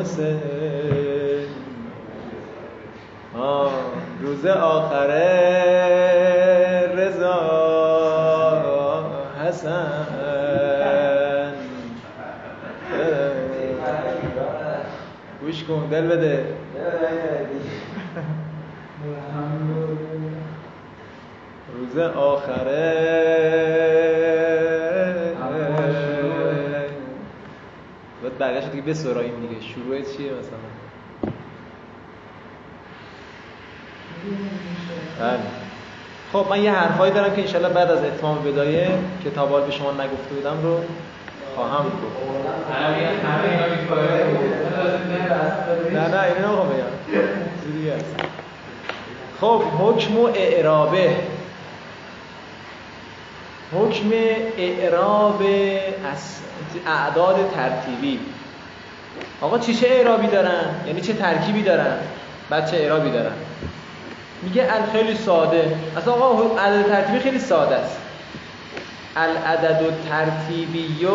حسین روز آخره رضا حسن. گوش کن دل بده. دیگه بسراییم دیگه. شروع چیه مثلا؟ بله. خب من یه حرفایی دارم که انشالله بعد از اتمام بدایه کتاب به شما نگفته بودم رو خواهم گفت. نه نه اینو نمی‌خوام بگم خب حکم و اعرابه. حکم اعراب اعداد ترتیبی. آقا چی چه اعرابی دارن؟ یعنی چه ترکیبی دارن؟ بعد چه اعرابی دارن؟ میگه خیلی ساده. اصلا آقا عدد ترتیبی خیلی ساده است. العدد ترتیبی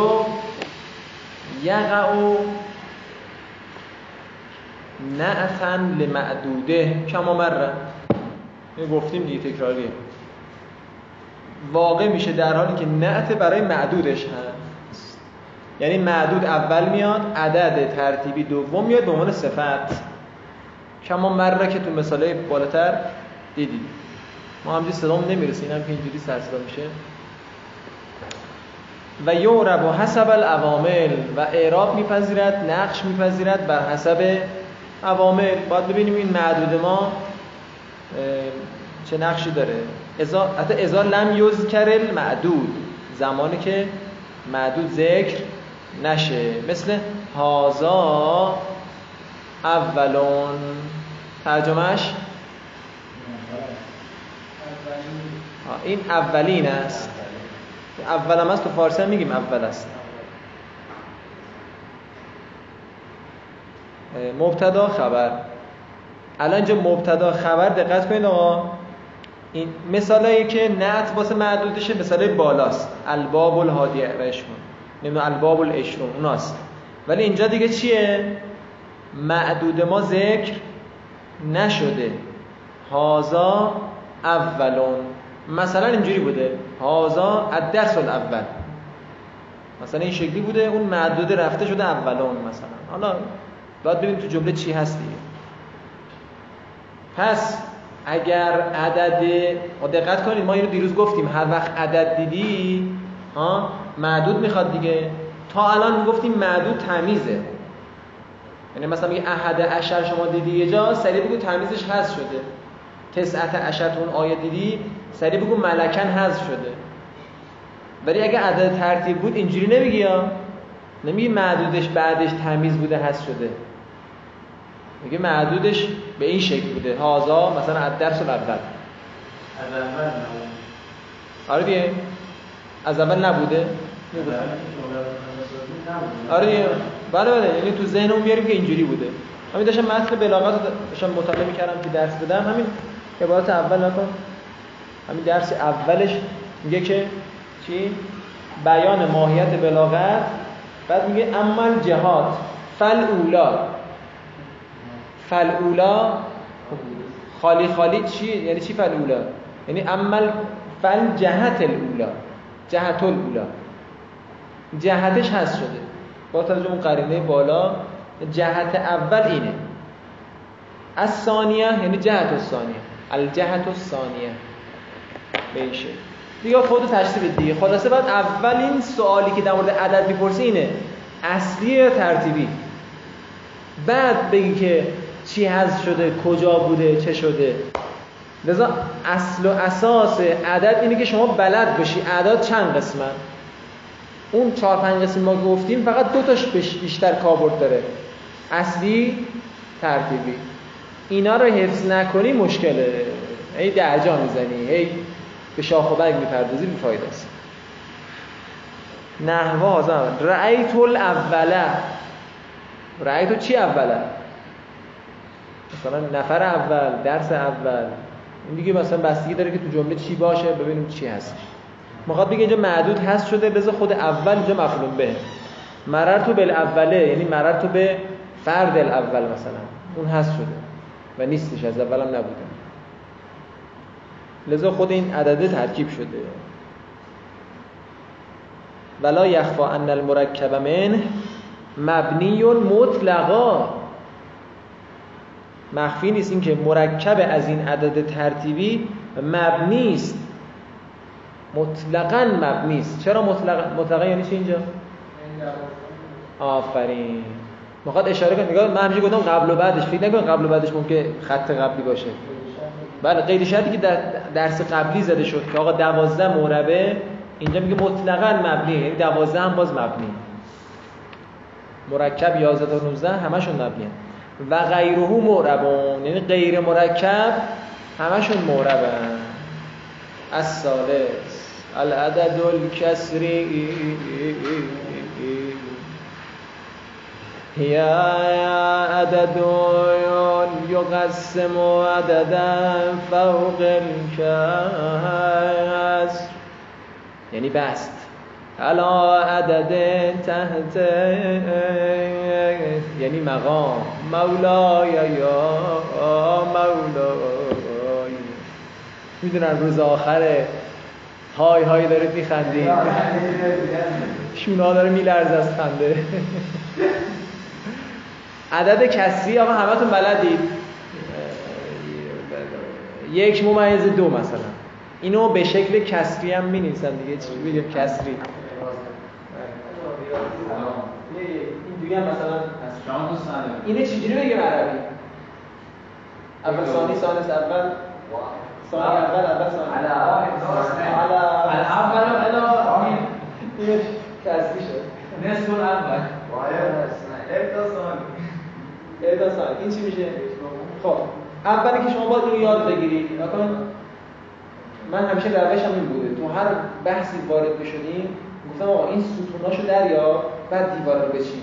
یقع نعتا لمعدوده. کما مره گفتیم دیگه تکراریه. واقع میشه در حالی که نعت برای معدودش هست. یعنی معدود اول میاد عدد ترتیبی دوم میاد به عنوان صفت. کما مره که تو مثاله بالاتر دیدید ما همجوری صدام نمی‌رسه هم که اینجوری سرصدا میشه. و یورب و حسب العوامل و اعراب میپذیرد نقش میپذیرد بر حسب عوامل. باید ببینیم این معدود ما چه نقشی داره. ازا حتی ازا لم یذکر المعدود زمانی که معدود ذکر نشه. مثل هازا اولون. ترجمهش این اولین است. اول هم است تو فارسی هم میگیم اول است. مبتدا خبر. الان اینجا مبتدا خبر دقت کنید آقا. این مثالایی که نعت واسه معدودشه مثال بالاست. الباب الهادی و اشمون نمی‌دونم الباب الاشرون اوناست. ولی اینجا دیگه چیه؟ معدود ما ذکر نشده. هازا اولون. مثلا اینجوری بوده. هازا الدرس الاول. مثلا این شکلی بوده اون معدود رفته شده اولون مثلا. حالا باید ببینیم تو جمله چی هست دیگه. پس اگر عدد دقت کنید ما اینو دیروز گفتیم هر وقت عدد دیدی ها معدود می‌خواد دیگه. تا الان می‌گفتیم معدود تمیزه. یعنی مثلا میگه احد اشر شما دیدی یه جا سریع بگو تمیزش هست شده. تسعت اشر اون آیه دیدی سریع بگو ملکن حذف شده. ولی اگه عدد ترتیب بود اینجوری نمیگی یا؟ نمیگی معدودش بعدش تمیز بوده هست شده. میگه معدودش به این شکل بوده. هازا مثلا از درس اول. از اول آره دیگه. از اول نبوده. آره بله بله یعنی تو ذهنمون بیاریم که اینجوری بوده. همین داشتم متن بلاغت داشتم مطالعه می‌کردم که درس بدم. همین عبارت اول نکن. همین درس اولش میگه که چی؟ بیان ماهیت بلاغت. بعد میگه اما جهات فل اولا فل اولا خالی خالی چی؟ یعنی چی فل اولا یعنی عمل فل جهت الاولا جهت الاولا جهتش هست شده. با توجه اون قرینه بالا جهت اول اینه. از ثانیه یعنی جهت الثانیه. الجهت الثانیه. بشه. دیگه خود تشریح دیگه. خلاصه بعد اولین سوالی که در مورد عدد می‌پرسی اینه. اصلی یا ترتیبی؟ بعد بگی که چی هست شده کجا بوده چه شده. لذا اصل و اساس عدد اینه که شما بلد باشی. اعداد چند قسمن اون چهار پنج قسم ما گفتیم فقط دو تاش بیشتر کاربرد داره. اصلی ترتیبی. اینا رو حفظ نکنی مشکله. هی درجا می‌زنی هی به شاخ و برگ می‌پردازی بیفاید است. نحوه آزم رأیت الاوله رأیت چی اوله مثلا نفر اول درس اول. این دیگه مثلا بستگی داره که تو جمله چی باشه ببینیم چی هست می‌خواد بگه اینجا معدود هست شده بذار خود اول اینجا مفعول به مرر تو به اوله یعنی مرر تو به فرد الاول مثلا. اون هست شده و نیستش از اولم نبوده. لذا خود این عدده ترکیب شده. ولا یخفا ان المرکب منه مبنی مطلقا. مخفی نیست این که مرکب از این عدد ترتیبی مبنی است. مطلقا مبنی است. چرا مطلقا مطلقا یعنی چی اینجا؟ آفرین. می‌خواد اشاره کنه. نگاه من گفتم قبل و بعدش. فکر نکن قبل و بعدش ممکن خط قبلی باشه. بله قید شرطی که در درس قبلی زده شد که آقا دوازده مربع اینجا میگه مطلقا مبنی. یعنی دوازده هم باز مبنی. مرکب 11 تا 19 همشون مبنی. و غیره معربون یعنی غیر مرکب همشون معربن از سالس العدد الکسری هي عدد يقسم عددا فوق الكسر. یعنی بست. علا عدد تحت. یعنی مقام. مولای یا مولای می‌دونن روز آخره. های های داره میخندی شونا داره میلرز از خنده. عدد کسری آقا همتون بلدید؟ یک ممیز دو مثلا. اینو به شکل کسری هم می دیگه چی بگیم کسری. این مثلا اینه چجوری بگیم عربی؟ اول ثانی ثانی اول؟ ثانی اول اول ثانی اول اول اینش کسری شد نصف اول اعتا ثانی این چی میشه خب اولی که شما باید اینو یاد بگیرید. من همیشه روشم این بوده تو هر بحثی وارد بشدیم گفتم آقا این ستوناشو دریا بعد دیوار رو بچین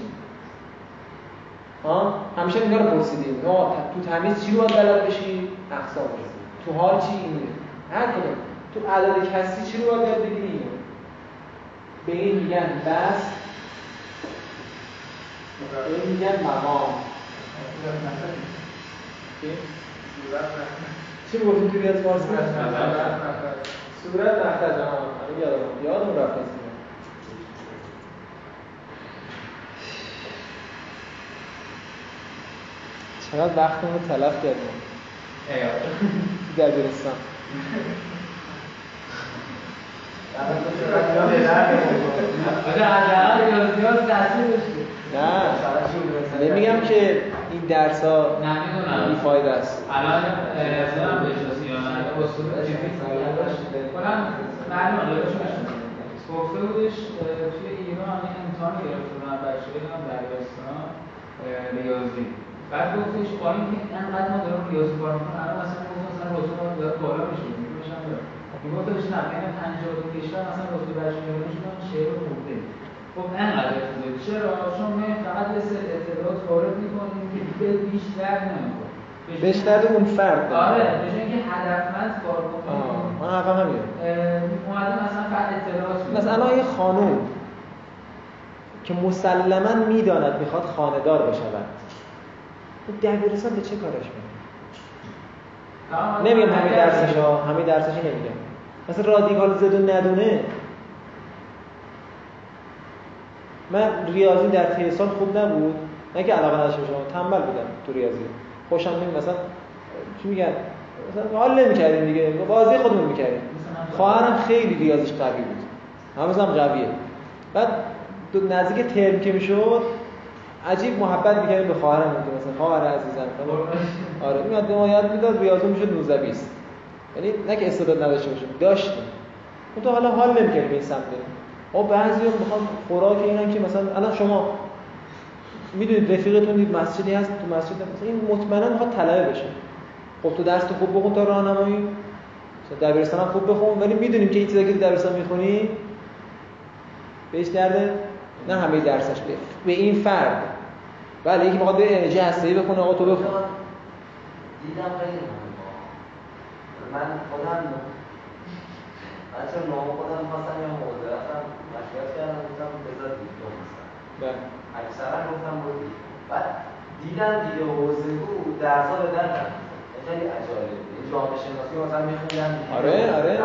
ها همیشه اینا رو پرسیدیم تو تمیز چی رو باید بلد بشی اقسام. تو حال چی اینه؟ هر کدوم تو عدد کسی چی رو باید یاد بگیری به این میگن بس به این میگن مقام. چی؟ گفتیم توی از فارسی؟ صورت مخرج ها یادم یادم رفت از چقدر وقتمون رو تلف کردیم. دبیرستان نه. نمیگم که این درس ها بیفاید است. الان کنم معلومه گفته بودش توی ایران این امتحان گرفته بودن بچه هم دبیرستان ریاضی بعد گفتش با اینکه انقدر ما دارم ریاضی کار می‌کنم الان مثلا گفت مثلا ما داره بالا میشه میگوشم میگفتش نه بین 50 تا کشور مثلا بچه میارنشون شعر خورده خب انقدر خوبه. چرا؟ چون ما فقط یه سری اطلاعات وارد می‌کنیم که دیگه بیشتر نمی‌کنه بیشتر اون فرد آره به جای اینکه هدفمند کار کنیم من حقا همینه اومده مثلا فقط اطلاعات مثلا یه خانوم که مسلما می‌داند می‌خواد خاندار بشود. دبیرستان به چه کارش میاد نمیگم همین درسش ها همین درسش نمیگم. مثلا رادیکال زد و ندونه. من ریاضی در طی سال خوب نبود. نه که علاقه نداشته باشم تنبل بودم تو ریاضی. خوشم نمی مثلا چی میگن مثلا حال نمی‌کردیم دیگه. بازی خودمون می‌کردیم. خواهرم خیلی ریاضیش قوی بود. هنوزم قویه. بعد نزدیک ترم که می‌شد عجیب محبت می‌کردیم به خواهرم که مثلا خواهر عزیزم آره میاد به ما یاد می‌داد ریاضی می‌شد 19 20 یعنی نه که استعداد نداشته باشیم داشتیم. اون تو حالا حال نمی‌کردیم این سمت بریم. خب بعضی می‌خوان خوراک اینن که مثلا الان شما می‌دونید رفیقتون دید مسجدی هست تو مسجد مثلا این مطمئنا می‌خواد طلبه بشه. خب تو درس خوب بخون تا راهنمایی. مثلا دبیرستان هم خوب بخون ولی می‌دونیم که این چیزا که دبیرستان می‌خونی بهش درده نه همه درسش. به به این فرد. بله یکی می‌خواد به انرژی هسته‌ای بخونه آقا تو بخون. دیدم خیلی من خودم بچه نام خودم خواستم یا موضوع رفتم مشورت کردم گفتم بذار دیپلم مثلا. بله. اکثرا گفتم برو بعد دیدم دیگه حوزه بود درسا به در خیلی عجایبه. این جامعه شناسی مثلا میخوندم آره آره.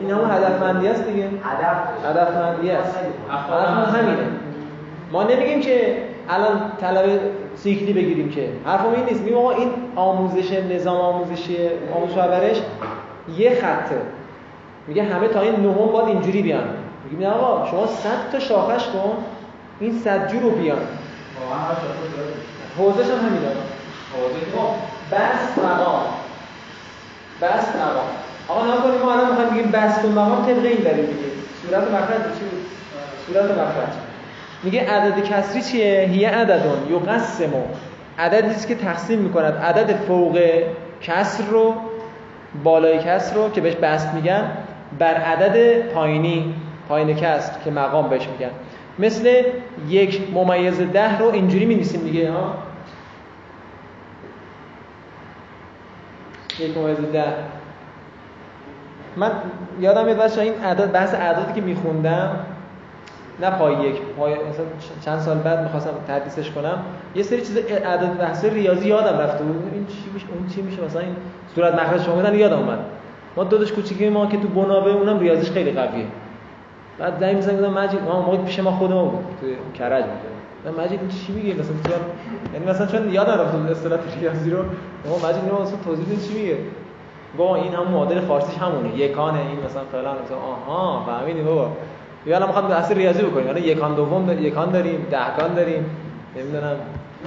این همون هدفمندی است دیگه. هدف. هدفمندی است هم همینه. ما نمیگیم که الان طلب سیکلی بگیریم که حرفم این نیست. میگم آقا این آموزش نظام آموزشی آموزش و پرورش یه خطه. میگه همه تا این نهم باید اینجوری بیان. میگیم نه آقا شما 100 تا شاخش کن این 100 جو رو بیان. داره. حوزش هم حوزه خب بس مقام. بس مقام. آقا نکنیم ما الان می‌خوایم بگیم بس کن مقام طبق این داریم دیگه. صورت مخرج چی بود؟ صورت مخرج میگه عدد کسری چیه؟ هیه عددون. یقسم عددی که تقسیم می‌کند. عدد فوق کسر رو بالای کسر رو که بهش بست میگن بر عدد پایینی پایین کسر که مقام بهش میگن. مثل یک ممیز ده رو اینجوری می دیگه ها. یک ممیز ده. من یادم میاد بچه‌ها این اعداد بحث اعدادی که میخوندم نه پای یک پای مثلا چند سال بعد می‌خواستم تدریسش کنم یه سری چیز اعداد بحث ریاضی یادم رفته بود این چی میشه اون چی میشه مثلا این صورت مخرج شما یادم اومد. ما داداش کوچیکی ما که تو بنابه اونم ریاضیش خیلی قویه. بعد زنگ می‌زنم گفتم مجید ما موقع پیش ما خود ما بود تو کرج بود. من مجید چی میگه مثلا تو یعنی مثلا چون یادم بود اصطلاح ریاضی رو. ما مجید اینو مثلا توضیح چی میگه؟ بابا این هم معادل فارسیش همونه. یکانه این مثلا فلان مثلا آها فهمیدی بابا. یا الان می‌خوام اصل ریاضی بکنیم. الان یکان دوم داریم یکان داریم دهکان داریم نمی‌دونم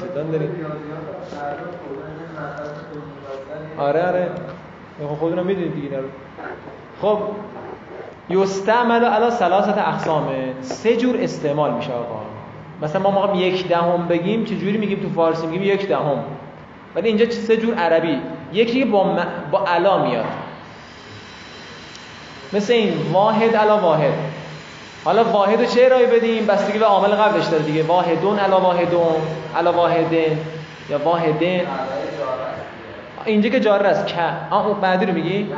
چتان داریم. آره آره. خب خودتون می‌دونید دیگه رو. خب یستعمل علی ثلاثه اقسام. سه جور استعمال میشه آقا. مثلا ما موقع یک دهم بگیم چه جوری میگیم تو فارسی میگیم یک دهم؟ ولی اینجا سه جور عربی. یکی با. با علا میاد. مثل این واحد علا واحد. حالا واحد رو چه ارائه بدیم؟ بستگی به عامل قبلش داره دیگه. واحدون علا واحدون علا واحدن یا واحدن. اینجا که جاره است که. آه اون بعدی رو میگی؟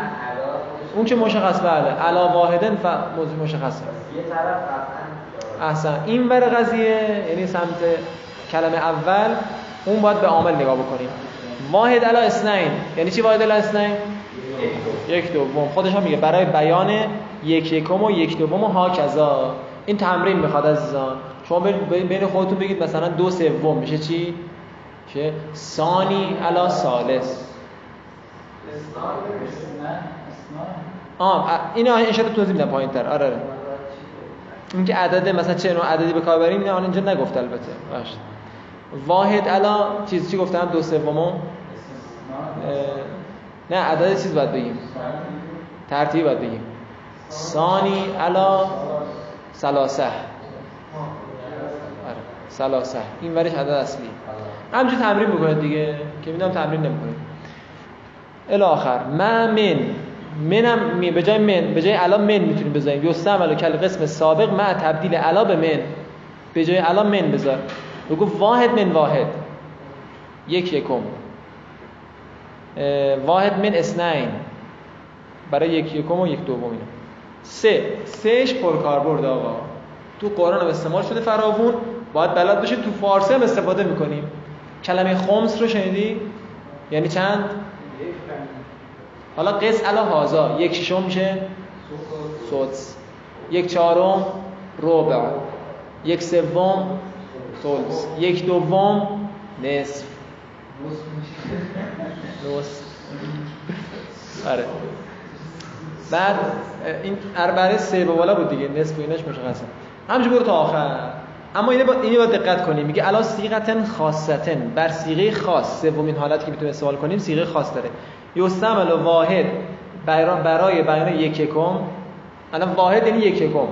اون که مشخص بله علا واحدن ف موضوع مشخصه. یه طرف قطعا احسن. این ور قضیه یعنی سمت کلمه اول اون باید به عامل نگاه بکنیم. واحد علا اسنین یعنی چی واحد علا اسنین یک دوم. خودش هم میگه برای بیان یک یکم و یک دوم و ها کذا این تمرین می‌خواد عزیزان. شما بین خودتون بگید مثلا دو سوم. میشه چی؟ چه ثانی علا نه اسنا آه ان شاء الله توضیح میدم پایینتر. آره آره. اینکه عدد مثلا چه نوع عددی به کار بریم الان اینجا نگفته البته. باش. واحد علا چیز چی گفتم دو سومو نه عدد چیز باید بگیم. ترتیب باید بگیم. ثانی علا سلاسه آره سلاسه این ورش عدد اصلی. همینجور تمرین بکنید دیگه که می‌دونم تمرین نمی‌کنید. الی آخر. ما من. منم می به جای من به جای علا من می‌تونیم بذاریم. یستعمل کل قسم سابق مع تبدیل علا به من. به جای علا من بذار. بگو واحد من واحد. یک یکم. واحد من اسنین. برای یک یکم و یک دوم اینا. سه. سهش پرکاربرد آقا. تو قرآن هم استعمال شده فراوون. باید بلد باشید تو فارسی هم استفاده می‌کنیم. کلمه خمس رو شنیدی؟ یعنی چند؟ حالا قس علا هازا. یک ششم میشه؟ سدس یک چهارم؟ ربع. یک سوم؟ ثلث یک دوم؟ نصف. نصف آره. بعد این اربعه سه به بالا بود دیگه نصف و اینش مشخصه. همینجور برو تا آخر. اما اینو با اینو باید دقت کنیم. میگه الا صیغتن خاصتن. بر صیغه خاص سومین حالتی که می‌تونیم استعمال کنیم صیغه خاص داره. یستعمل واحد برا- برای بیان یک یکم. الان واحد یعنی یک یکم.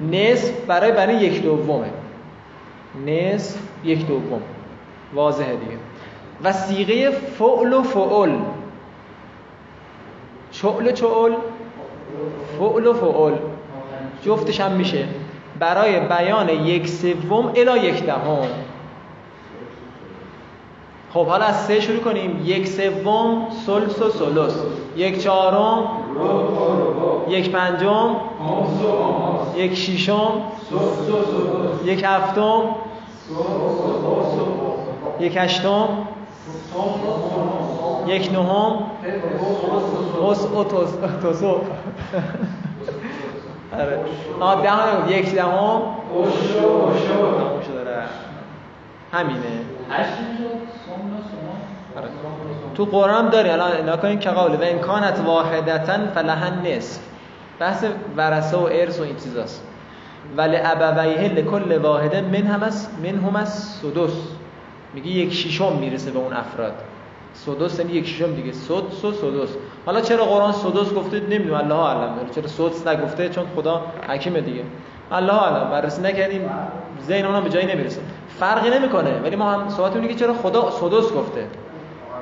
نصف برای بیان یک دومه. نصف یک دوم. واضحه دیگه. و صیغه فعل و فعل. چعل و چعل فعل و فعل. جفتش هم میشه. برای بیان یک سوم الی یک دهم. خب حالا از سه شروع کنیم. یک سوم سلس و سلس یک چهارم یک پنجم یک ششم یک هفتم یک هشتم یک نهم. اوس اوتوس اوتوسو. آره. آه دهم یک دهم. تموم شده رفت. همینه. آره. تو قرآن داری. الان نکنین که قوله. و امکانت واحدتا فلها نصف بحث ورثه و ارث و این چیزاست. ولی ابویه لکل واحده من هم از من هم از سدس. میگه یک شیشم می‌رسه به اون افراد. سدس یعنی یک شیشم دیگه. سدس و سدس. حالا چرا قرآن سدس گفته؟ نمی‌دونم. الله اعلم. چرا سدس نگفته؟ چون خدا حکیمه دیگه. الله اعلم. بررسی نکردیم. ذهن اونم به جایی نمی‌رسه. فرقی نمی‌کنه. ولی ما هم صحبت میگه چرا خدا سدس گفته.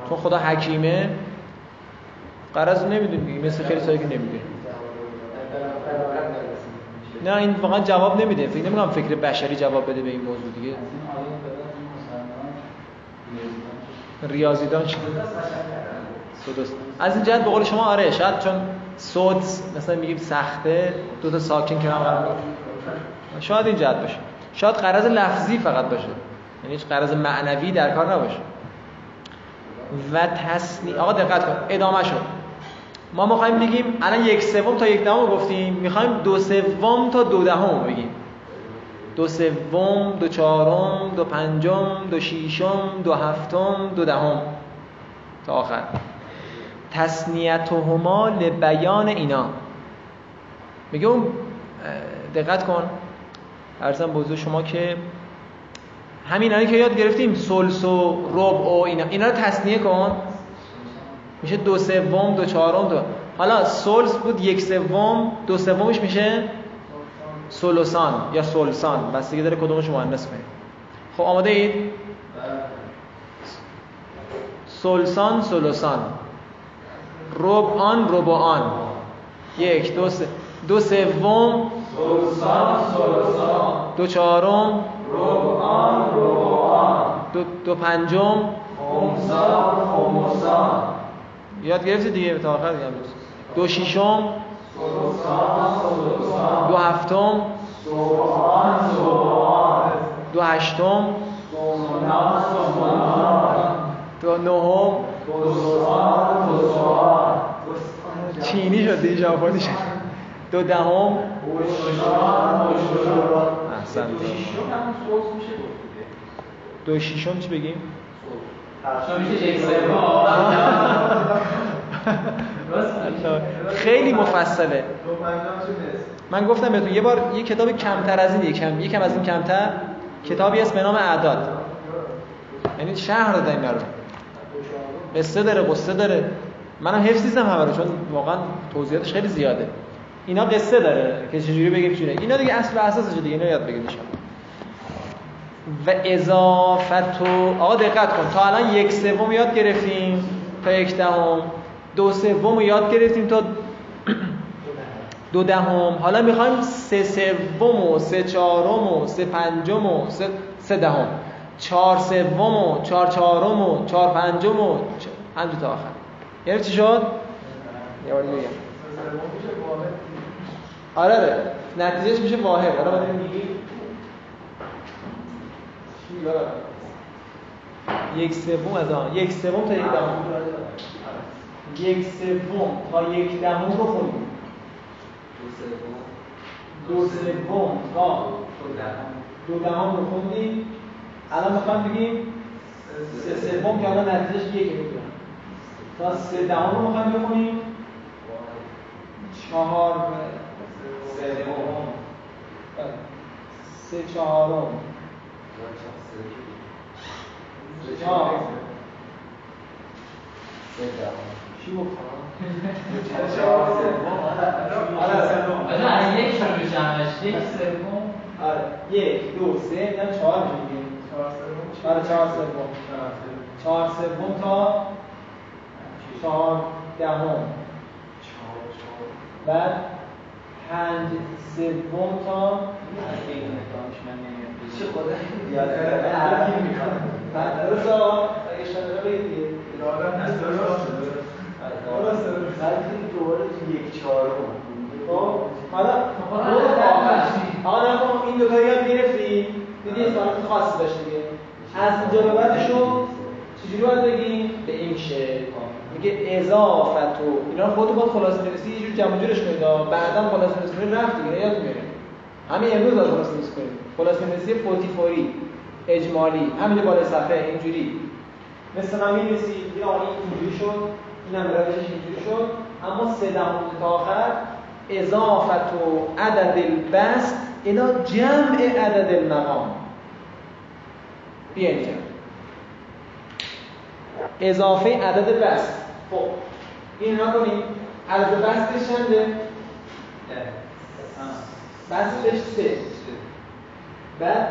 چون خدا حکیمه. قرض نمی‌دونی مثل خیلی سایی که نمی‌دونی نه این واقعا جواب نمیده. فکر نمی‌کنم فکر بشری جواب بده به این موضوع دیگه. ریاضیدان سدس از این جهت به قول شما آره شاید چون سدس مثلا میگیم سخته دو تا ساکن کنار قرار شاید این جهت باشه. شاید قرض لفظی فقط باشه. یعنی هیچ قرض معنوی در کار نباشه. و تصنی آقا دقت کن ادامه شد. ما می‌خوایم بگیم الان یک سوم تا یک دهم گفتیم می‌خوایم دو سوم تا دو دهم بگیم. دو سوم دو چهارم دو پنجم دو شیشم دو هفتم دو دهم. تا آخر. تسنیتهما لبیان اینا. میگه اون دقت کن. ارزم بزرگ شما که همین که یاد گرفتیم سلس و ربع و اینا. اینا رو تصنیه کن. میشه دو سوم دو چهارم دو. حالا سلس بود یک سوم دو سومش میشه سولوسان یا سولسان بستگی داره کدومش مؤنث کنید خب آماده اید؟ سولسان سولوسان ربعان ربعان یک دو سه. دو سوم. سلسان سلسان. دو چهارم. ربعان ربعان دو, دو پنجم. خمسان خمسان. یاد گرفتی دیگه؟ تا آخر دیگه. دو سلسان دو هفتم. دو هشتم. دو نهم. چینی شد دیگه ژاپنی شد. دو دهم. احسن. دو شیشم چی بگیم؟ خیلی مفصله. من گفتم بهتون یه بار یه کتاب کمتر از این یکم یکم از این کمتر. کتابی به نام اعداد. یعنی شهر داده اینا رو قصه داره قصه داره. منم حفظ نیستم همه رو چون واقعا توضیحاتش خیلی زیاده. اینا قصه داره که چجوری بگیم چونه اینا دیگه اصل و اساسش دیگه اینا یاد بگیرید و اضافت و آقا دقت کن. تا الان یک سوم یاد گرفتیم. تا یک دهم. دو سوم یاد گرفتیم تا دو دهم. حالا می‌خوایم سه سوم و سه چهارم و سه پنجم و سه, سه دهم. چهار سوم و چهار چهارم و چهار پنجم و همینجور تا آخر. یعنی چی شد؟ یه بار دیگه بگم. آره آره. نتیجهش میشه واحد. آره باید؟ یک سوم از آن. یک سوم تا یک دهم. یک سوم تا یک دهم رو خونیم دو سوم. تا دو دهم. رو خوندیم. الان می‌خوام بگیم سه سوم که الان نتیجهش یکه می‌تونم تا سه دهم رو می‌خوام بخونیم. چهار سوم. بله. سه چهارم. چهار. چی گفتم؟ آره آره یک شروع همش یک سوم آره یک دو سه میدم چهار میشه آره چهار سوم چهار سوم تا چهار دهم بعد پنج سوم تا چه خدا بعد درست آقا اگه اشتباه بگید این دوباره یک چهارم. خب؟ حالا آخر. آقا نکن این دو تا یاد گرفتی دیگه سوالات خاصی داشت دیگه. از اینجا به بعدشو چجوری باید بگیم؟ به این شکل. میگه اضافت و اینا رو خودتون باید خلاصه نویسی یه جور جمع جورش کنید. بعدا خلاصه نویسی کنید رفت دیگه یاد میاریم. همین امروز باید خلاصه نویسی کنید خلاصه نویسی فوری اجمالی همین بالای صفحه اینجوری. مثل من می‌نویسی یه آقای اینجوری شد. اینم روشش اینجوری شد. اما سه دهم تا آخر اضافت و عدد البست الى جمع عدد المقام. بیا اینجا اضافه عدد بست خب این کنیم عدد بستش چنده؟ بستش سه. بعد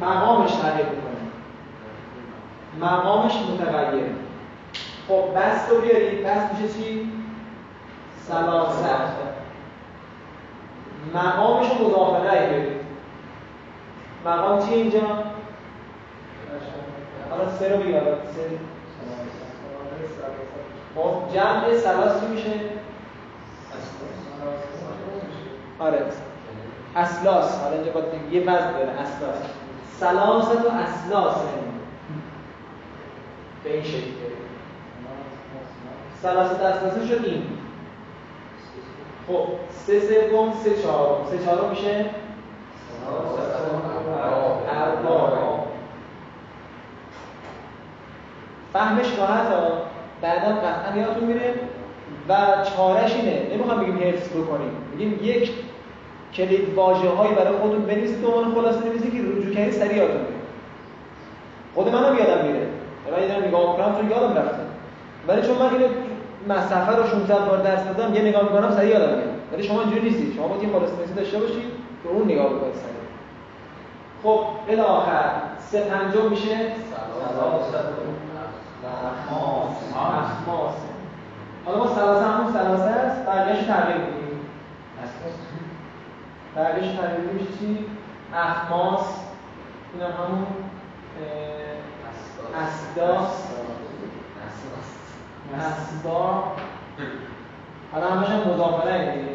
مقامش تغییر می‌کنه. مقامش متغیره خب بست رو بیارید بست میشه چی؟ سلاست مقامش رو مضافه بیارید مقام چیه اینجا؟ حالا سه رو بگید سه. خب جمع سلاس چی میشه؟ آره. اسلاس. حالا اینجا باید یه وزن داره. اسلاس. سلاست و اسلاس. به این شکل. سلاست اسلاسه شد این. خب سه سوم سه چهارم. سه چهارم میشه؟ اربع فهمش راحت ها بعدا قطعا یادتون میره و چارش اینه. نمی‌خوام بگیم حفظ بکنیم. میگیم یک کلید واژه هایی برای خودتون بنویسید به عنوان خلاصه نویسی که رجوع کردید سریع یادتون میره. خود منم یادم میره. من یه نگاه می‌کنم چون یادم رفته. ولی چون من اینو مصفحه رو 16 بار درس دادم یه نگاه می‌کنم سریع یادم میاد. ولی شما اینجوری نیستید شما باید یه نویسی داشته باشید که اون نگاه بکنید سریع. خب الی آخر سه پنجم میشه. اخماس حالا ما سلاسه همون سلاسه است. بقیهش تغییر میدیم. بقیهش تغییر میدیم. چی؟ اخماس. این هم همون اسداس. اسبا حالا همش هم مضافره دیگه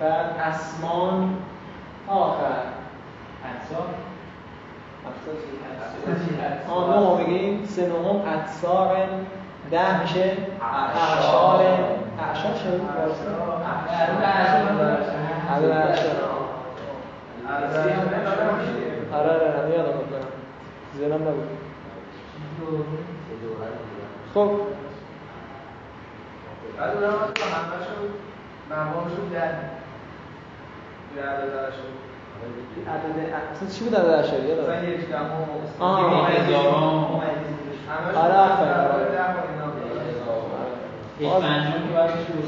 بعد اسمان آخر. اجزا آه نو بگیم. سه نهم اتصار ده میشه اعشار. اعشار شد آره آره آره یادم می‌کنم زنم نبود. خب. بعد اونم همه شد مقام شد ده یه عدد شد عدد اصلا چی بود عدد اشاری یادم مثلا یک دهم آه. هزارم. آره آفرین. یک پنجم که باید شروع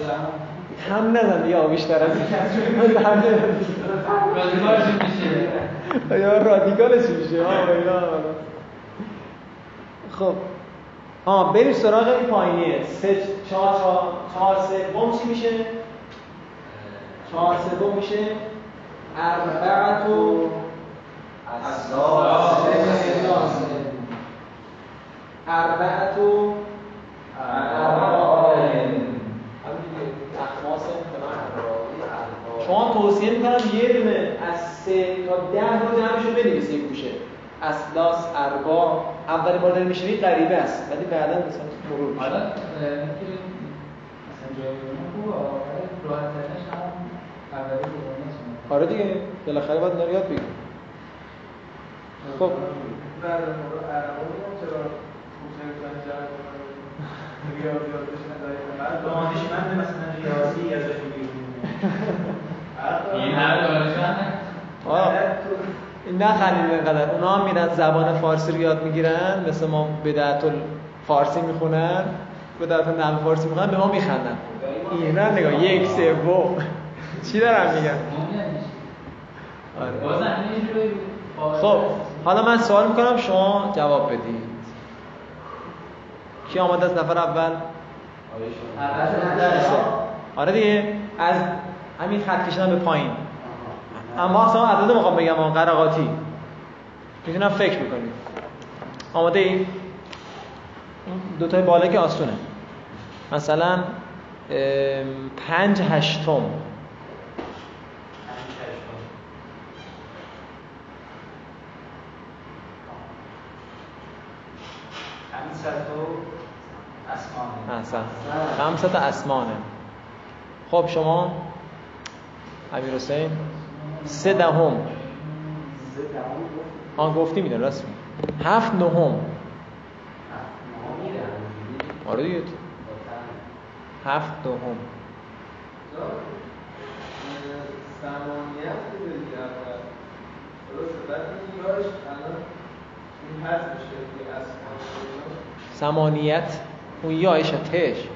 هم نزن یا بیشتر از این. هم رادیکالش میشه؟ یا رادیکالش میشه؟ آه خب. آه بریم سراغ این پایینیه. سه چهار چهار چهار سوم چی میشه؟ چهار سوم میشه؟ اربعت و اربعت و شما توصیه می‌کنم یه دونه از سه تا ده رو جمعشو بنویسی یک گوشه اسلاس اربا اول بار داری میشنی غریبه است ولی بعدا مثلا مرور میشه. حالا آره دیگه بالاخره باید اینا رو یاد بگیری خب. دانشمند مثلا ریاضی ازش می‌گیریم این هر دانشمند نخندید اینقدر. اونا هم میرن زبان فارسی رو یاد می‌گیرن. مثل ما بدعت فارسی می‌خونن. بدعت نحو فارسی می‌خونن به ما میخندن. اینا نگاه یک سوم چی دارم میگن؟ آره. خب حالا من سوال می‌کنم شما جواب بدید. کی آمده از نفر اول؟ آره دیگه. از همین خط کشیدن به پایین. اما اصلا عدد می‌خوام بگم اما قرقاتی می‌تونم فکر بکنیم. آماده ای؟ دوتای بالا که آسونه مثلا پنج هشتم. خمسه تا اسمانه. خب شما امیر حسین؟ سه دهم. آن گفتی میدن راست میگی. هفت نهم. آره دیگه. هفت دهم. سمانیت. اون یایش تش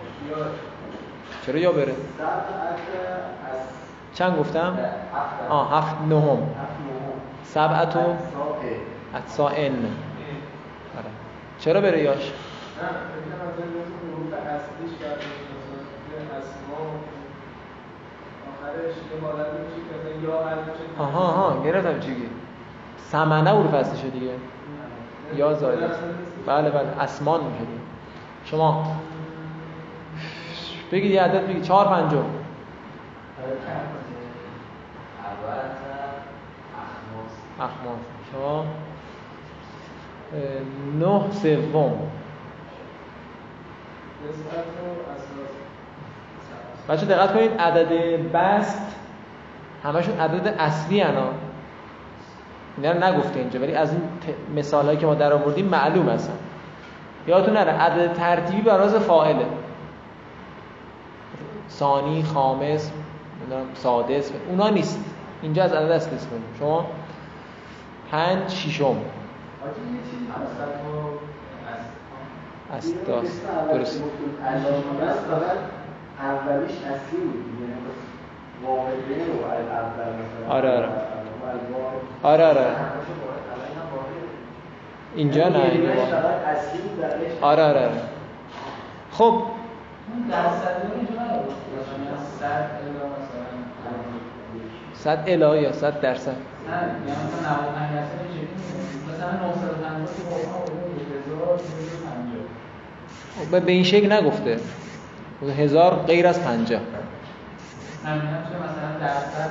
چرا یا بره؟ از چند گفتم؟ آه هفت نهم. سبعت و ساقه اتسائن آره. چرا بره یاش؟ آها آها. گرفتم چی میگی سمنه حروف اصلیشه دیگه. یا زایده بله بله. اسمان میشه دیگه. شما بگید یه عدد بگید. چهار پنجم. اول اخماس شما نه سوم. بچه دقت کنید عدد بست همشون عدد اصلی هنا اینا رو نگفته اینجا ولی از این مثال هایی که ما در آوردیم معلوم هستن. یادتون نره عدد ترتیبی براز فاعله. ثانی خامس سادس اونا نیست. اینجا از عدد اصلی کنیم. شما پنج شیشم حاجی یه چیزی هست. استاس درست. اولیش اصلی بود. مثلا. آره، آره. آره آره. اینجا نه یعنی اینجا بود بقیه‌اش آره آره آره. خب اون درصد رو اینجا نیاورد. مثلا صد الا الا یا صد درصد. یعنی مثلا 95 درصد چه می‌مونه مثلا 950 که واقعا آورده 1250 به این شکل نگفته. هزار غیر از پنجاه. چه مثلا درصد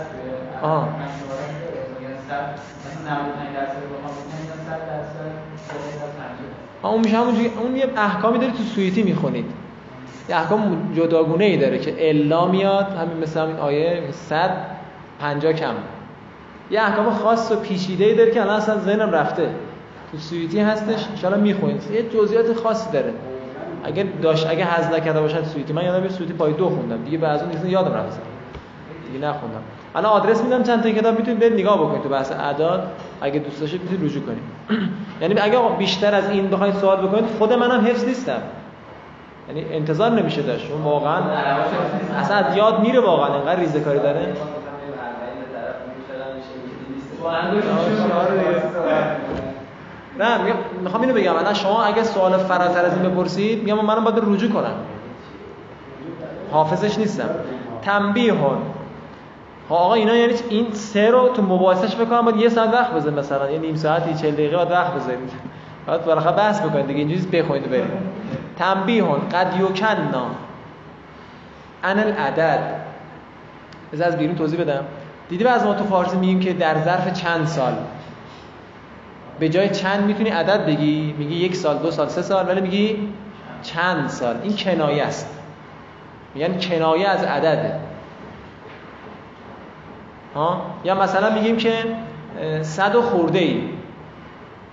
به آها. مشاورت میگن صد مثلا 95 درصد بخوام بگم میگن 100 درصد غیر از 50 آه، اون میشه همونجوری اون یه احکامی داره تو سویتی می‌خونید. یه احکام جداگونه ای داره که الا میاد همین مثل همین آیه صد پنجاه کم. یه احکام خاص و پیچیده ای داره که الان اصلا ذهنم رفته. تو سویتی هستش ان می‌خونید یه جزئیات خاصی داره. اگه داشت اگه حذف نکرده باشن سویتی. من یادم یه سویتی پای دو خوندم. دیگه بعضی دیگه یادم رفت. دیگه نخوندم. الان آدرس میدم چند تا کتاب می‌تونید برید نگاه بکنید تو بحث اعداد. اگه دوست داشتید می‌تونید رجوع کنید. یعنی اگه بیشتر از این بخواید سوال بکنید خود منم حفظ نیستم. یعنی انتظار نمیشه داشت. اون واقعا اصلا از یاد میره واقعا. انقدر ریزه کاری داره. نه می‌خوام اینو بگم. الان شما اگه سوال فراتر از این بپرسید میگم منم باید رجوع کنم حافظش نیستم. تنبیه ها آقا اینا یعنی؟ این سه رو تو مباحثش بکنم باید یه ساعت وقت بزنید مثلا. یه نیم ساعتی 40 دقیقه باید وقت بذارید باید بالاخره بحث بکنید دیگه اینجوری بخونید و برید. تنبیه قد یکننا ان العدد بذار از بیرون توضیح بدم. دیدی از ما تو فارسی میگیم که در ظرف چند سال؟ به جای چند می‌تونی عدد بگی؟ میگی یک سال دو سال سه سال ولی میگی چند سال. این کنایه است. میگن کنایه از عدده ها؟ یا مثلا میگیم که صد و خورده ای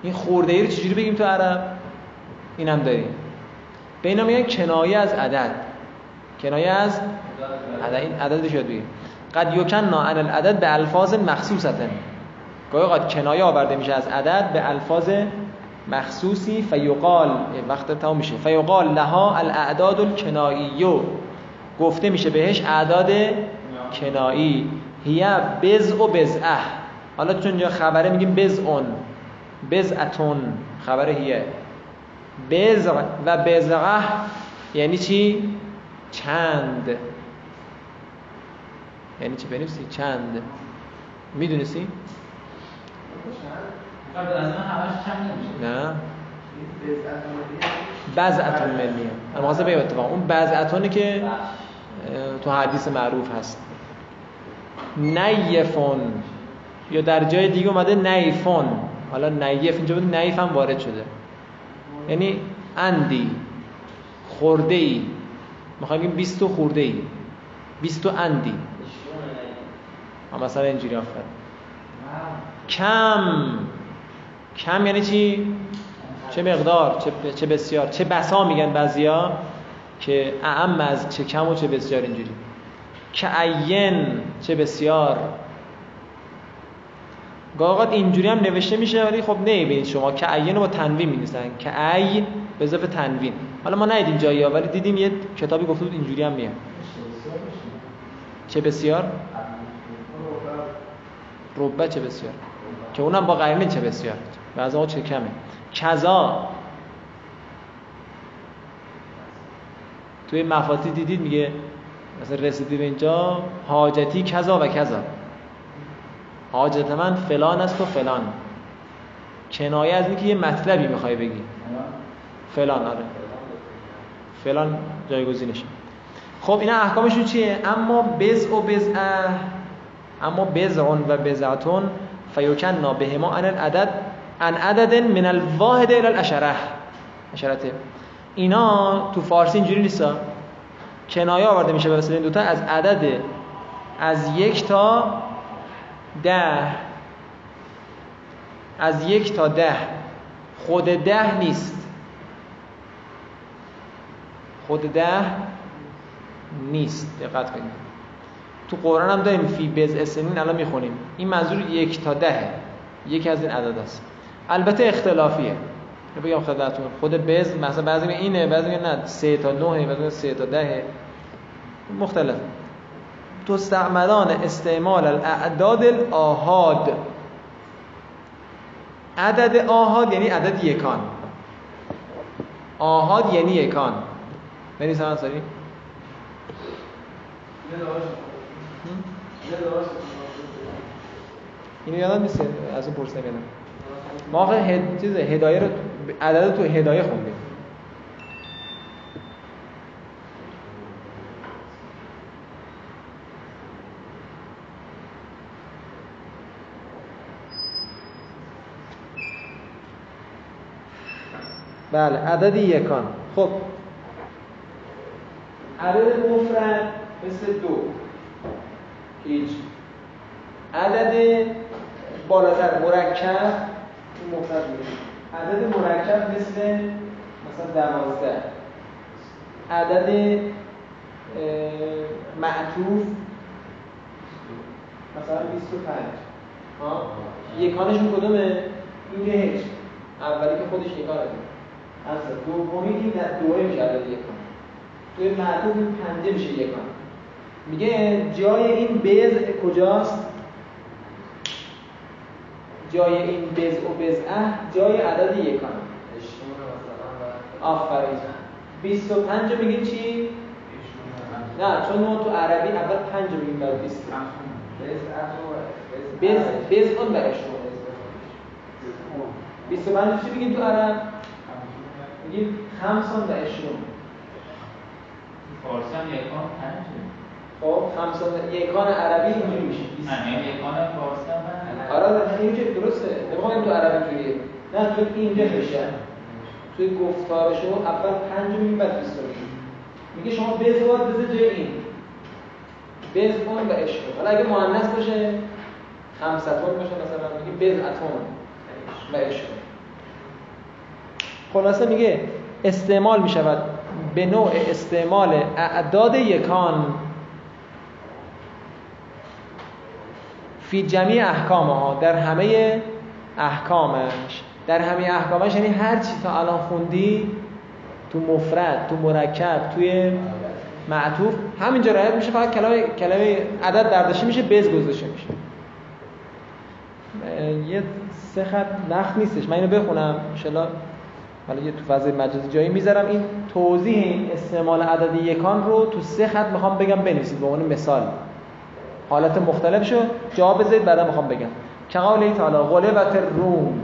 این خورده ای رو چجوری بگیم تو عرب؟ اینم داریم. به اینا میگن کنایه از عدد. کنایه از عدد. این عدد شد بگیم. قد یکننا عن العدد به الفاظ مخصوصتن. گاهی اوقات کنایه آورده میشه از عدد به الفاظ مخصوصی فیقال وقت تمام میشه. فیقال لها الاعداد الکناییو گفته میشه بهش اعداد کنایی. هی بز و بزعه حالا چون اینجا خبره میگیم بزعون بزعتون خبر هیه. بزع و بزعه یعنی چی؟ چند. یعنی چی بنویسی؟ چند؟ می‌دونستی؟ نه. بزعتون ملیه. اما خواسته بگم اتفاق. اون بزعتونه که اه، تو حدیث معروف هست. نیفون. یا در جای دیگه اومده نیفون. حالا نیف اینجا بود نیف هم وارد شده. یعنی اندی. خورده ای می‌خوایم بگیم 20 خورده ای 20 اندی. مثلا اینجوری آفر کم. کم یعنی چی؟ چه مقدار؟ چه, چه بسیار؟ چه بسا میگن بعضیا که اعم از چه کم و چه بسیار اینجوری. که عین چه بسیار. گاه اوقات اینجوری هم نوشته میشه ولی خب نمی‌بینید شما. که عین رو با تنوین می‌نویسن. که ای به اضافه تنوین. حالا ما ندیدیم جایی ها ولی دیدیم یه کتابی گفته بود اینجوری هم میاد. چه بسیار؟ ربع چه بسیار؟ که اونم با قرینه چه بسیار؟ بعضا ها چه کمه؟ کذا. توی مفاتی دیدید میگه مثلا رسیدی به اینجا حاجتی کذا و کذا. حاجت من فلان است و فلان. کنایه از اینکه یه مطلبی می‌خوای بگی. فلان آره. فلان جایگزینش. خب اینا احکامشون چیه؟ اما بز و بزعه اما بزعون و بزعتون فیوکننا بهما عن العدد عن عدد من الواحد الى الاشره اشرته اینا تو فارسی اینجوری نیستا؟ کنایه آورده میشه به وسیله این دوتا از عدد از یک تا ده. از یک تا ده. خود ده نیست. خود ده نیست. دقت کنید. تو قرآن هم داریم فی بز اسنین الان می‌خونیم. این منظور یک تا دهه. یکی از این عدد است. البته اختلافیه. بگم خدمتتون خود بز مثلا بعضی اینه بعضی نه. سه تا نهه بعضی میگن سه تا دهه. مختلف. تستعملان استعمال الاعداد الاحاد عدد آهاد یعنی عدد یکان. آهاد یعنی یکان. بنویسم انصاری اینو یادم نیست از اون پرسیدم یادم ما آخه هد... هدایه رو عدد تو هدایه خوندیم. بله عدد یکان. خب. عدد مفرد مثل دو. هیچ عدد بالاتر مرکب مفرد میشه عدد مرکب مثل مثلا دوازده. عدد معطوف مثلا 25 ها؟ یکانشون کدومه؟ این هیچ. اولی که خودش یکانه. اصلا دومی که در دوره میشه عدد یکان. توی معطوف این پنجه میشه یکان. میگه جای این بز کجاست؟ جای این بز و بزعه جای عدد یکان. آفرین. 25 رو میگیم چی؟ نه چون ما تو عربی اول 5 رو میگیم برای 20 بز بز اون برای شما 25 چی میگیم تو عرب؟ میگیم خمسان و اشرون فارسی هم یکان پنجه. خب خمسان یکان عربی اینجوری میشه. نه یعنی یکان فارسی هم آره که درسته. نمی‌خوام تو عربی اینجوریه نه تو اینجا بشه. توی گفتار شما اول پنج میگیم بعد بیست میگه شما بز رو باید بذار جای این. بز و عشق. حالا اگه مؤنث باشه خمستون باشه مثلا میگه بز اتون و عشق. خلاصه میگه استعمال می شود به نوع استعمال اعداد یکان فی جمیع احکامها در همه احکامش. در همه احکامش یعنی هر چی تا الان خوندی تو مفرد تو مرکب توی معطوف همینجا رعایت میشه فقط کلمه کلمه عدد برداشته میشه بز گذاشته میشه. یه سه خط نخ نیستش. من اینو بخونم ان حالا یه تو فضای مجازی جایی می‌ذارم. این توضیح این استعمال عدد یکان رو تو سه خط می‌خوام بگم بنویسید به عنوان مثال. حالت مختلفشو جواب بذارید بعدا می‌خوام بگم. که قول تعالی غلبت روم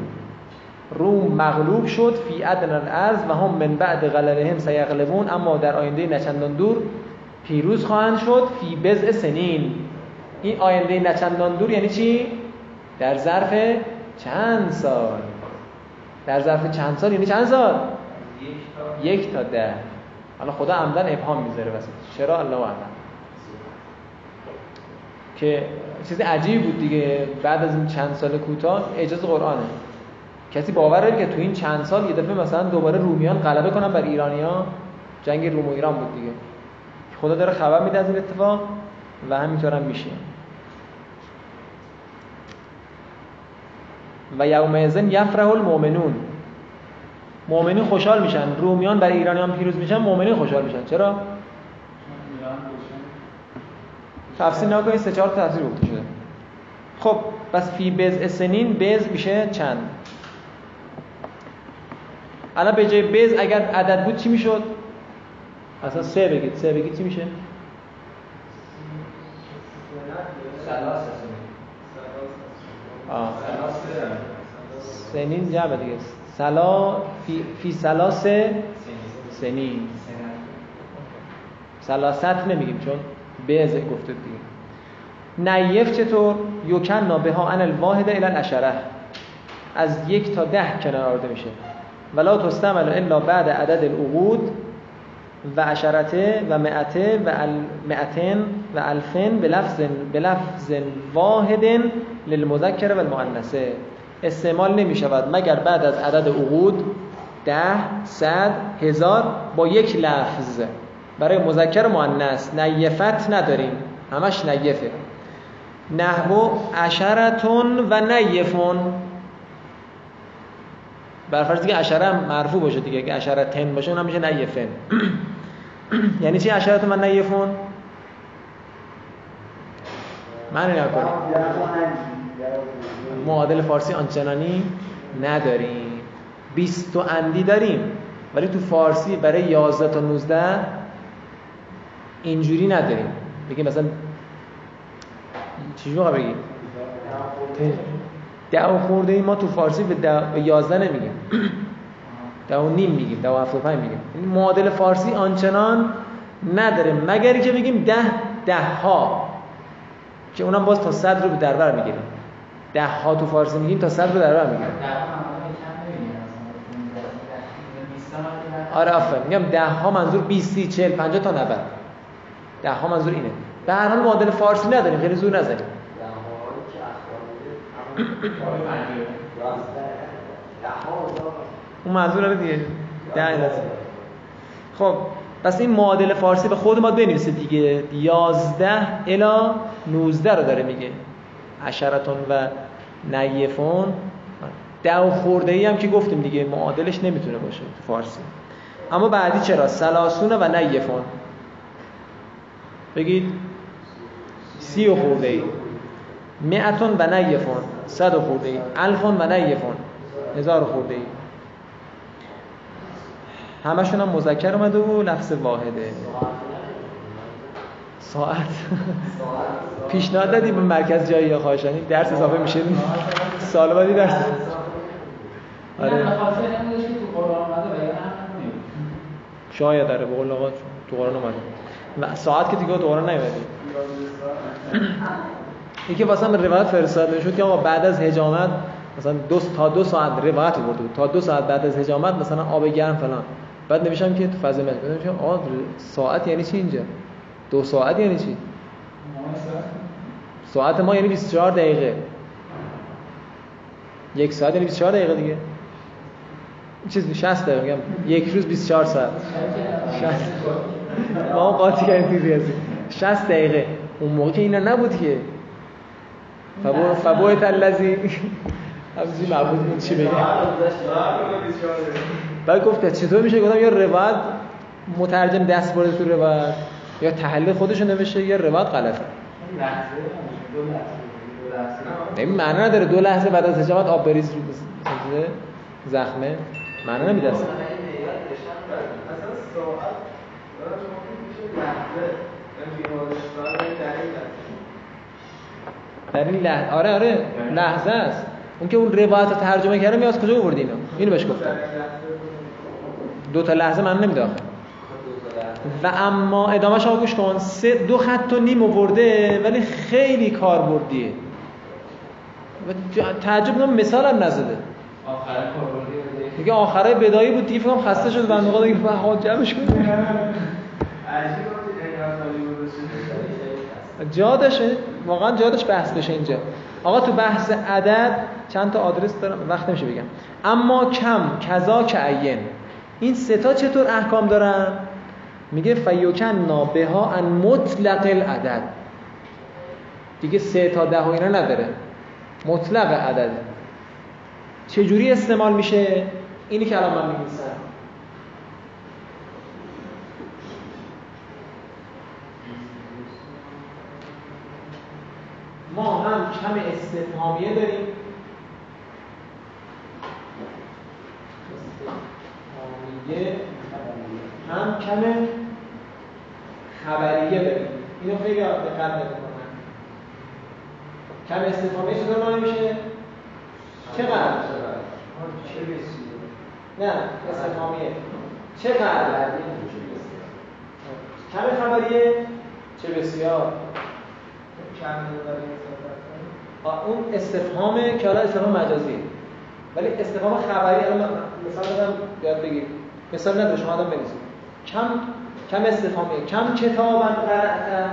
روم مغلوب شد فی ادنى الارض و هم من بعد غلبهم سیغلبون اما در آینده نچندان دور پیروز خواهند شد فی بضع سنین. این آینده نچندان دور یعنی چی؟ در ظرف چند سال. در ظرف چند سال یعنی چند سال؟ یک تا ده. حالا خدا عمدن ابهام می‌ذاره وسط چرا؟ الله اعلم. که چیز عجیبی بود دیگه. بعد از این چند سال کوتاه اعجاز قرآنه. کسی باور داره که تو این چند سال یه دفعه مثلا دوباره رومیان غلبه کنن بر ایرانیا جنگ روم و ایران بود دیگه. خدا داره خبر میده از این اتفاق و همینطور هم میشه. و یومئذ یفرح المؤمنون. مؤمنین خوشحال میشن. رومیان برای ایرانیان پیروز میشن مؤمنین خوشحال میشن. چرا؟ تفسیر نکنید سه چهار تا تفسیر گفته شده. خب پس فی بز سنین بز میشه چند؟ الان به جای بز اگر عدد بود چی می‌شد؟ اصلا سه بگید. سه بگید چی میشه؟ آه. سنین جمع دیگه. سلا فی, فی سلاس سنین. سلاست نمیگیم چون بز گفته دیگه نیف چطور؟ یوکن به ها ان الواحد الى الاشره از یک تا ده کنار آورده میشه. ولا تستعمل الا بعد عدد العقود و عشرته و مئته و المئتين و الفن به لفظ به لفظ واحد للمذکر و المؤنثه. استعمال نمی شود مگر بعد از عدد عقود ده صد هزار با یک لفظ. برای مذکر مؤنث نیفت نداریم. همش نیفه. نحو عشرتون و نیفون. بر فرض که عشره هم مرفوع باشه دیگه اگه عشره تن باشه اونم میشه نیفن. یعنی چی عشرتون و نیفون؟ معنی نکنیم معادل فارسی آنچنانی نداریم. 20 اندی داریم. ولی تو فارسی برای 11 تا 19 اینجوری نداریم. بگیم مثلا چی موقع بگیم؟ ده و خورده ای ما تو فارسی به, ده 11 نمیگیم. ده و نیم میگیم ده و هفت و پنج میگیم. این معادل فارسی آنچنان نداره. مگری که بگیم ده ده ها که اونم باز تا صد رو به دربر می‌گیریم. ده ها تو فارسی میگیم تا صد رو در بر می‌گیریم. آره آفرین میگم ده ها منظور 20 30 40 50 تا 90 ده ها منظور اینه. به هر حال معادل فارسی نداریم خیلی زور نزنیم. اون منظور رو دیگه ده خب پس این معادل فارسی به خود ما بنویسه دیگه. 11 الا 19 رو داره میگه. عشرتون و نیفون. ده و خورده ای هم که گفتیم دیگه معادلش نمی‌تونه باشه تو فارسی. اما بعدی چرا؟ سلاسون و نیفون. بگید سی و خورده ای. مئتون و نیفون صد و خورده ای. الفون و نیفون هزار و خورده ای. همشون هم مذکر اومده و لفظ واحده. ساعت. پیشنهاد دادی به مرکز جایی خواهشانی. درس اضافه میشه. سال بعدی درس. آره. شاید داره به قول آقا تو قرآن اومده. ساعت که دیگه قرآن نیومده یکی واسه من روایت فرستاده شد که آقا بعد از حجامت مثلا دو تا دو ساعت روایت برده تا دو ساعت بعد از حجامت مثلا آب گرم فلان. بعد نمیشم که تو فضا مهد نمیشم آقا ساعت یعنی چی اینجا؟ دو ساعت یعنی چی؟ ساعت ما یعنی 24 دقیقه. یک ساعت یعنی 24 دقیقه دیگه. چیز 60 دقیقه میگم. یک روز 24 ساعت. 60 ما قاطی کردیم ریاضی 60 دقیقه. اون موقع که اینا نبود که. فبو فبوت الذی همزی معبود بود. چی بگه بعد گفت چطور میشه؟ گفتم یا روایت مترجم دست برده تو روایت یا تحلیل خودش نوشته یا روایت غلطه. این معنی نداره. دو لحظه بعد از حجامت آب بریز رو زخمه. معنی نمیده اصلا در این لحظه. آره آره لحظه است. اون که اون روایت رو ترجمه کرده می از کجا آوردی اینو اینو بهش گفتم. دو تا لحظه من نمیده و اما ادامهش ها گوش کن. سه دو خط و نیم آورده ولی خیلی کار بردیه. و تعجب نم مثال هم نزده دیگه آخره بدایی بود دیگه فکرم خسته شد بنده خدا دیگه جمعش کنه عجیب بود این هالی گذاشته جا داشت واقعا جا داشت بحث بشه اینجا. آقا تو بحث عدد چند تا آدرس دارم؟ وقت نمیشه بگم. اما کم کذا که این سه تا چطور احکام دارن؟ میگه فیوکن نابها ان مطلق العدد. دیگه سه تا ده و اینا نداره. مطلق عدد. چجوری استعمال میشه؟ اینی که الان من میگیسم ما هم کم استفهامیه داریم. استفهامیه هم کم خبریه داریم. اینو خیلی دقت نمی‌کنن کم استفهامیه چطور معنی میشه؟ چقدر؟ نه استفهامیه. چقدر؟ کم خبریه؟ چه بسیار. اون استفهامه که حالا استفهام مجازیه. ولی استفهام خبری الان مثال بدم یاد بگیر مثال نداره شما آدم بنویسید. کم کم استفهامیه. کم کتابا قرأت.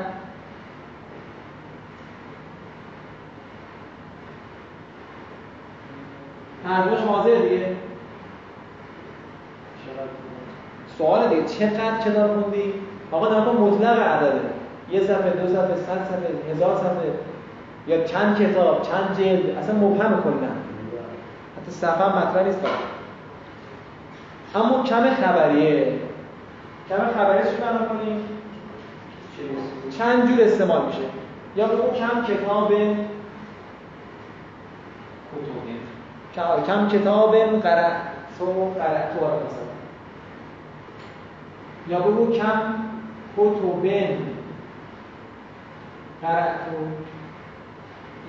ترجمهش واضحه دیگه. سوال دیگه چقدر کتاب خوندی؟ آقا نگاه مطلق عدده. یه صفحه دو صفحه صد صفحه هزار صفحه یا چند کتاب چند جلد اصلا مبهم کلا حتی صفحه هم مطرح نیست برای. اما کم خبریه. کم خبریه چی معنا کنیم؟ چند جور استعمال میشه؟ یا بگو کم کتاب کم- کم کتاب قرأت تو قرأت مثلا یا بگو کم کتبن قرأت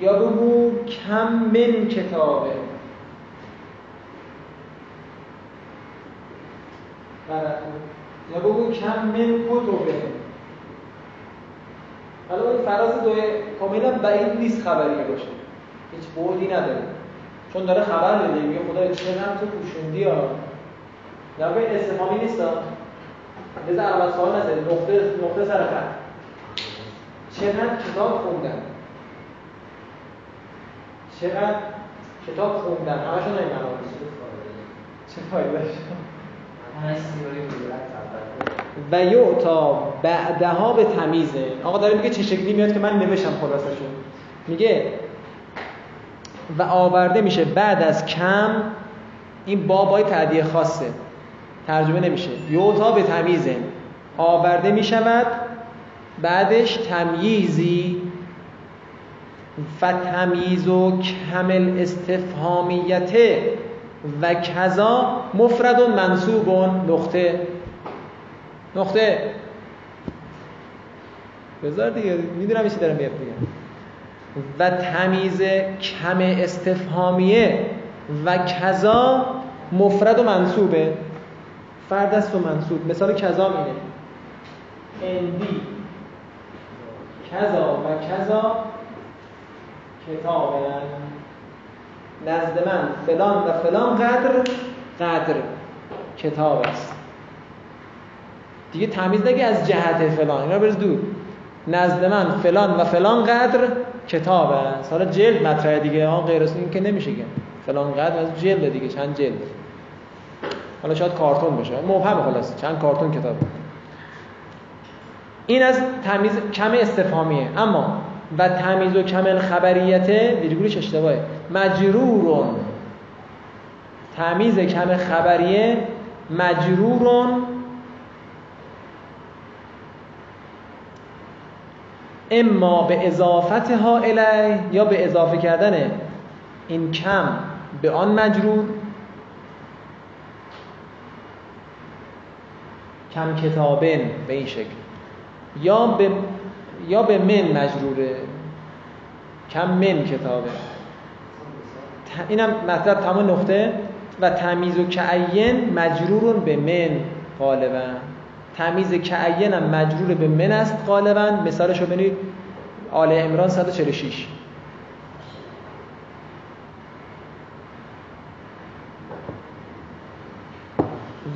یا بگو کم من کتابه. قرأت یا بگو کم من کتبه. حالا این فراز دوی کاملا بعید نیست خبری باشه. هیچ بودی نداره. چون داره خبر میده میگه خدا چقدر تو پوشوندی ها. در واقع استفامی نیست بذار اول سوال نزد نقطه نقطه سر خط. چقدر کتاب خوندن چقدر کتاب خوندن همشون این معنا چه فایده و یعطا بعدها به تمیزه. آقا داره میگه چه شکلی میاد که من نوشتم خلاصشون میگه و آورده میشه بعد از کم این بابای تعدیه خاصه. ترجمه نمیشه. یعطا به تمیزه. آورده می‌شود بعدش تمییزی فتمییز و کمل استفهامیت و کذا مفرد و منصوب نقطه. نقطه. بذار دیگه می‌دونم چی دارم بگم دیگه و تمیز کم استفهامیه و کذا مفرد و منصوبه. فرد است و منصوب. مثال کذا اینه اندی کذا و کذا کتاب نزد من. فلان و فلان قدر قدر کتاب است. دیگه تمیز نگه از جهت فلان. اینا برز دور. نزد من فلان و فلان قدر کتاب است. حالا جلد مطرح دیگه. ها غیر از این که نمیشه که فلان قدر از جلد دیگه. چند جلد؟ حالا شاید کارتون بشه. مبهم خلاص چند کارتون کتاب؟ این از تمیز کم استفهامیه اما و تمیز و کمل خبریته ویرگولش اشتباهه. مجرورون. تمیز کم خبریه مجرورون. اما به اضافتها الی یا به اضافه کردن این کم به آن مجرور. کم کتابن به این شکل. یا به یا به من مجروره کم من کتابه. اینم مطلب تمام نقطه. و تمیز و کعین مجرورون به من غالبا. تمیز کعین هم مجرور به من است غالبا. مثالشو ببینید آل عمران 146 مثلا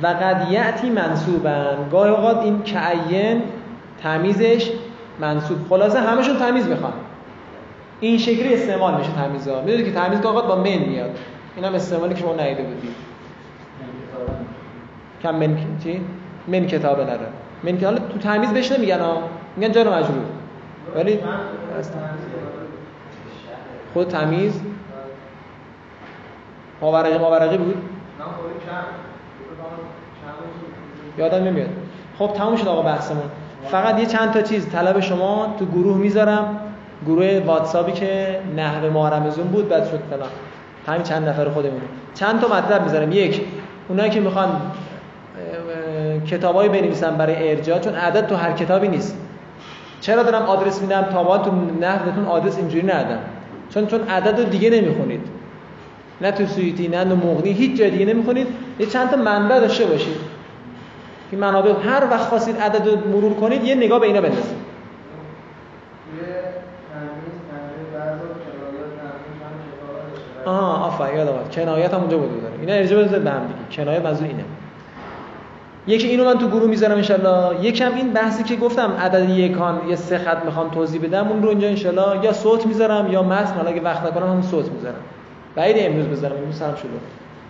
و قد یعتی منصوبن گاهی اوقات این کعین تمیزش منصوب خلاصه همشون تمیز می‌خوان. این شکلی استعمال میشه تمیزا می‌دونید که تمیز اوقات با من میاد. این هم استعمالی که شما ندیده بودید کم من چی؟ من کتابه نره من که حالا تو تمیز بهش نمیگن ها میگن جار مجرور. ولی خود تمیز ماورقی ماورقی بود؟ یادم نمیاد. خب تموم شد آقا بحثمون. فقط یه چند تا چیز. طلب شما تو گروه می‌ذارم. گروه واتساپی که نحوه مارمزون بود بعد شد فلان. همین چند نفر خودمون. چند تا مطلب می‌ذارم. یک اونایی که می‌خوان کتابایی بنویسن برای ارجاع چون عدد تو هر کتابی نیست. چرا دارم آدرس میدم؟ تا تو نحوتون آدرس اینجوری ندادم. چون چون عدد رو دیگه نمی‌خونید. نه تو سویتی نه تو مغنی هیچ جای دیگه نمی‌خونید. یه چند تا منبع داشته باشید. این منابع هر وقت خواستید عدد رو مرور کنید یه نگاه به اینا بندازید. آها آفرین یادم اومد. کنایت هم اونجا بود داره. اینا ارجاع بزنید به هم دیگه. کنایت منظور اینه. یکی اینو من تو گروه می‌ذارم انشالله. یکم این بحثی که گفتم عدد یکان یه سه خط می‌خوام توضیح بدم اون رو اینجا انشالله. یا صوت می‌ذارم یا متن حالا اگه وقت نکنم هم صوت می‌ذارم. بعید امروز بذارم. امروز سرم شده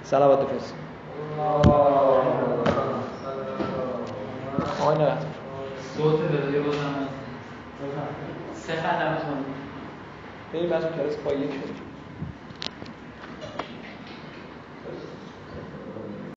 صلوات بفرست آقای نه صوت بده بازم. سه خط همتون بریم بچه کلاس پای یک